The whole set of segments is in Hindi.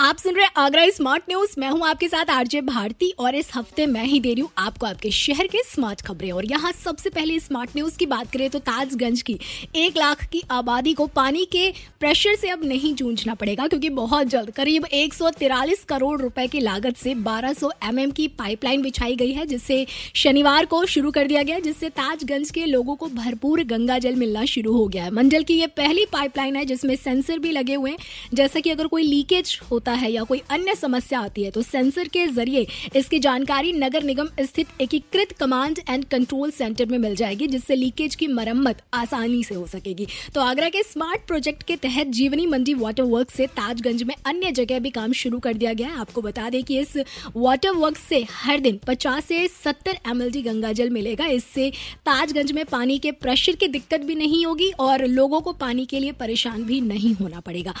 आप सुन रहे आगरा स्मार्ट न्यूज़। मैं हूँ आपके साथ आरजे भारती और इस हफ़्ते मैं ही दे रही हूँ आपको आपके शहर के स्मार्ट खबरें। और यहाँ सबसे पहले स्मार्ट न्यूज़ की बात करें तो ताजगंज की। एक लाख की आबादी को पानी के प्रेशर से अब नहीं जूझना पड़ेगा क्योंकि बहुत जल्द, करीब एक करोड़ रुपए की लागत से 1200 सौ mm की पाइपलाइन बिछाई गई है, जिससे शनिवार को शुरू कर दिया गया जिससे ताजगंज के लोगों को भरपूर गंगा जल मिलना शुरू हो गया है। मंडल की ये पहली पाइपलाइन है, जिसमें सेंसर भी लगे हुए हैं। जैसा कि अगर कोई लीकेज होता होता है या कोई अन्य समस्या आती है तो सेंसर के ज़रिए इसकी जानकारी नगर निगम स्थित एकीकृत कमांड एंड कंट्रोल सेंटर में मिल जाएगी, जिससे लीकेज की मरम्मत आसानी से हो सकेगी। तो आगरा के स्मार्ट प्रोजेक्ट के तहत जीवनी मंडी वाटर वर्क से ताजगंज में अन्य जगह भी काम शुरू कर दिया गया है। आपको बता दें कि इस वाटर वर्क से हर दिन 50 से 70 एम गंगा जल मिलेगा। इससे ताजगंज में पानी के प्रेशर की दिक्कत भी नहीं होगी और लोगों को पानी के लिए परेशान भी नहीं होना पड़ेगा।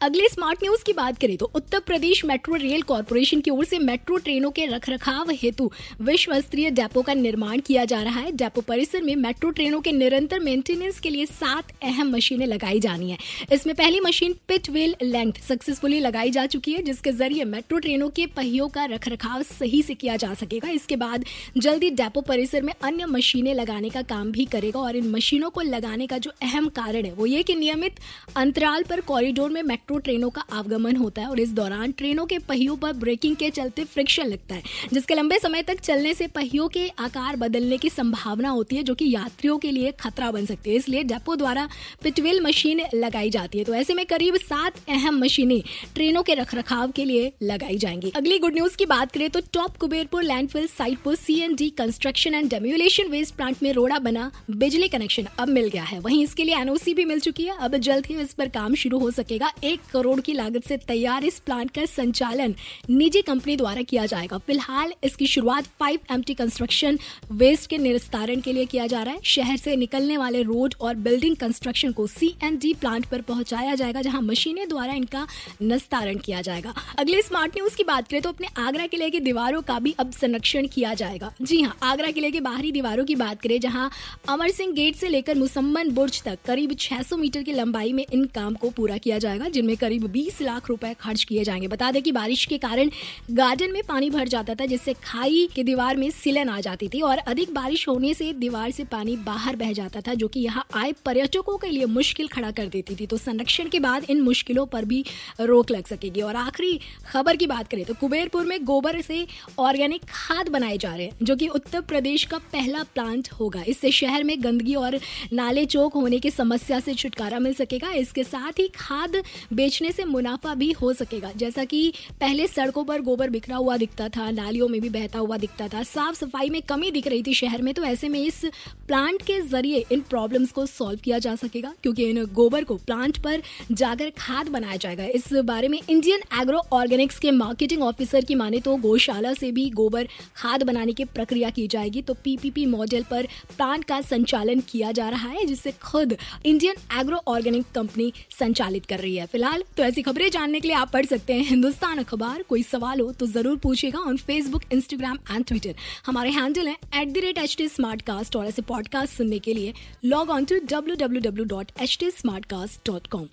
अगले स्मार्ट न्यूज़ की बात करें तो Uttar Pradesh metro rail corporation की ओर से मेट्रो ट्रेनों के रखरखाव हेतु विश्व स्तरीय डेपो का निर्माण किया जा रहा है। डेपो परिसर में मेट्रो ट्रेनों के निरंतर मेंटेनेंस के लिए सात अहम मशीनें लगाई जानी है। इसमें पहली machine pit wheel length successfully लगाई जा चुकी है, जिसके ज़रिए मेट्रो ट्रेनों के पहियों का रखरखाव सही से किया जा सकेगा। इसके बाद जल्दी डेपो परिसर में अन्य मशीनें लगाने का काम भी करेगा और इन मशीनों को लगाने का जो अहम कारण है, वो ये कि नियमित अंतराल पर कॉरिडोर में मेट्रो मेट्रो ट्रेनों का आवागमन होता है और इस दौरान ट्रेनों के पहियों पर ब्रेकिंग के चलते फ्रिक्शन लगता है, जिसके लंबे समय तक चलने से पहियों के आकार बदलने की संभावना होती है, जो कि यात्रियों के लिए खतरा बन सकती है। इसलिए डेपो द्वारा पिटविल मशीन लगाई जाती है। तो ऐसे में करीब सात अहम मशीनें ट्रेनों के रखरखाव के लिए लगाई जाएँगी। अगली गुड न्यूज़ की बात करें तो टॉप कुबेरपुर लैंडफिल साइट पर C construction and demolition waste plant में रोड़ा बना बिजली कनेक्शन अब मिल गया है। वहीं इसके लिए एनओसी भी मिल चुकी है। अब जल्द ही इस पर काम शुरू हो सकेगा। एक एक करोड़ की लागत से तैयार इस प्लांट का संचालन निजी कंपनी द्वारा किया जाएगा। फ़िलहाल इसकी शुरुआत फाइव एम कंस्ट्रक्शन वेस्ट के निस्तारण के लिए किया जा रहा है। शहर से निकलने वाले रोड और बिल्डिंग कंस्ट्रक्शन को सी प्लांट पर पहुँचाया जाएगा, जहाँ मशीनें द्वारा इनका निस्तारण किया जाएगा। अगले स्मार्ट न्यूज़ की बात करें तो अपने आगरा किले की दीवारों का भी अब संरक्षण किया जाएगा। जी हाँ आगरा किले के बाहरी दीवारों की बात करें, जहाँ अमर सिंह गेट से लेकर मुसम्मन बुर्ज तक करीब 600 मीटर की लंबाई में इन काम को पूरा किया जाएगा, जिनमें में करीब 20 लाख रुपए खर्च किए जाएँगे। बता दें कि बारिश के कारण गार्डन में पानी भर जाता था, जिससे खाई की दीवार में सिलन आ जाती थी और अधिक बारिश होने से दीवार से पानी बाहर बह जाता था, जो कि यहाँ आए पर्यटकों के लिए मुश्किल खड़ा कर देती थी। तो संरक्षण के बाद इन मुश्किलों पर भी रोक लग सकेगी। और आखिरी खबर की बात करें तो कुबेरपुर में गोबर से ऑर्गेनिक खाद बनाए जा रहे हैं, जो कि उत्तर प्रदेश का पहला प्लांट होगा। इससे शहर में गंदगी और नाले चौक होने की समस्या से छुटकारा मिल सकेगा। इसके साथ ही खाद बेचने से मुनाफा भी हो सकेगा। जैसा कि पहले सड़कों पर गोबर बिखरा हुआ दिखता था, नालियों में भी बहता हुआ दिखता था, साफ़ सफ़ाई में कमी दिख रही थी शहर में तो ऐसे में इस प्लांट के ज़रिए इन प्रॉब्लम्स को सॉल्व किया जा सकेगा, क्योंकि इन गोबर को प्लांट पर जाकर खाद बनाया जाएगा। इस बारे में इंडियन एग्रो ऑर्गेनिक्स के मार्केटिंग ऑफिसर की माने तो गौशाला से भी गोबर खाद बनाने की प्रक्रिया की जाएगी तो पीपीपी मॉडल पर प्लांट का संचालन किया जा रहा है, जिसे खुद इंडियन एग्रो ऑर्गेनिक कंपनी संचालित कर रही है। फ़िलहाल फ़िलहाल तो ऐसी खबरें जानने के लिए आप पढ़ सकते हैं हिंदुस्तान अखबार। कोई सवाल हो तो ज़रूर पूछेगा on Facebook Instagram and Twitter हमारे हैंडल है at the rate H T Smartcast और ऐसे पॉडकास्ट सुनने के लिए log on to W W W dot H T Smartcast dot com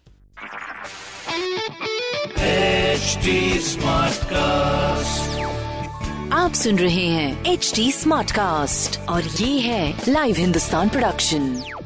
आप सुन रहे हैं एच टी स्मार्ट कास्ट और ये है लाइव हिंदुस्तान प्रोडक्शन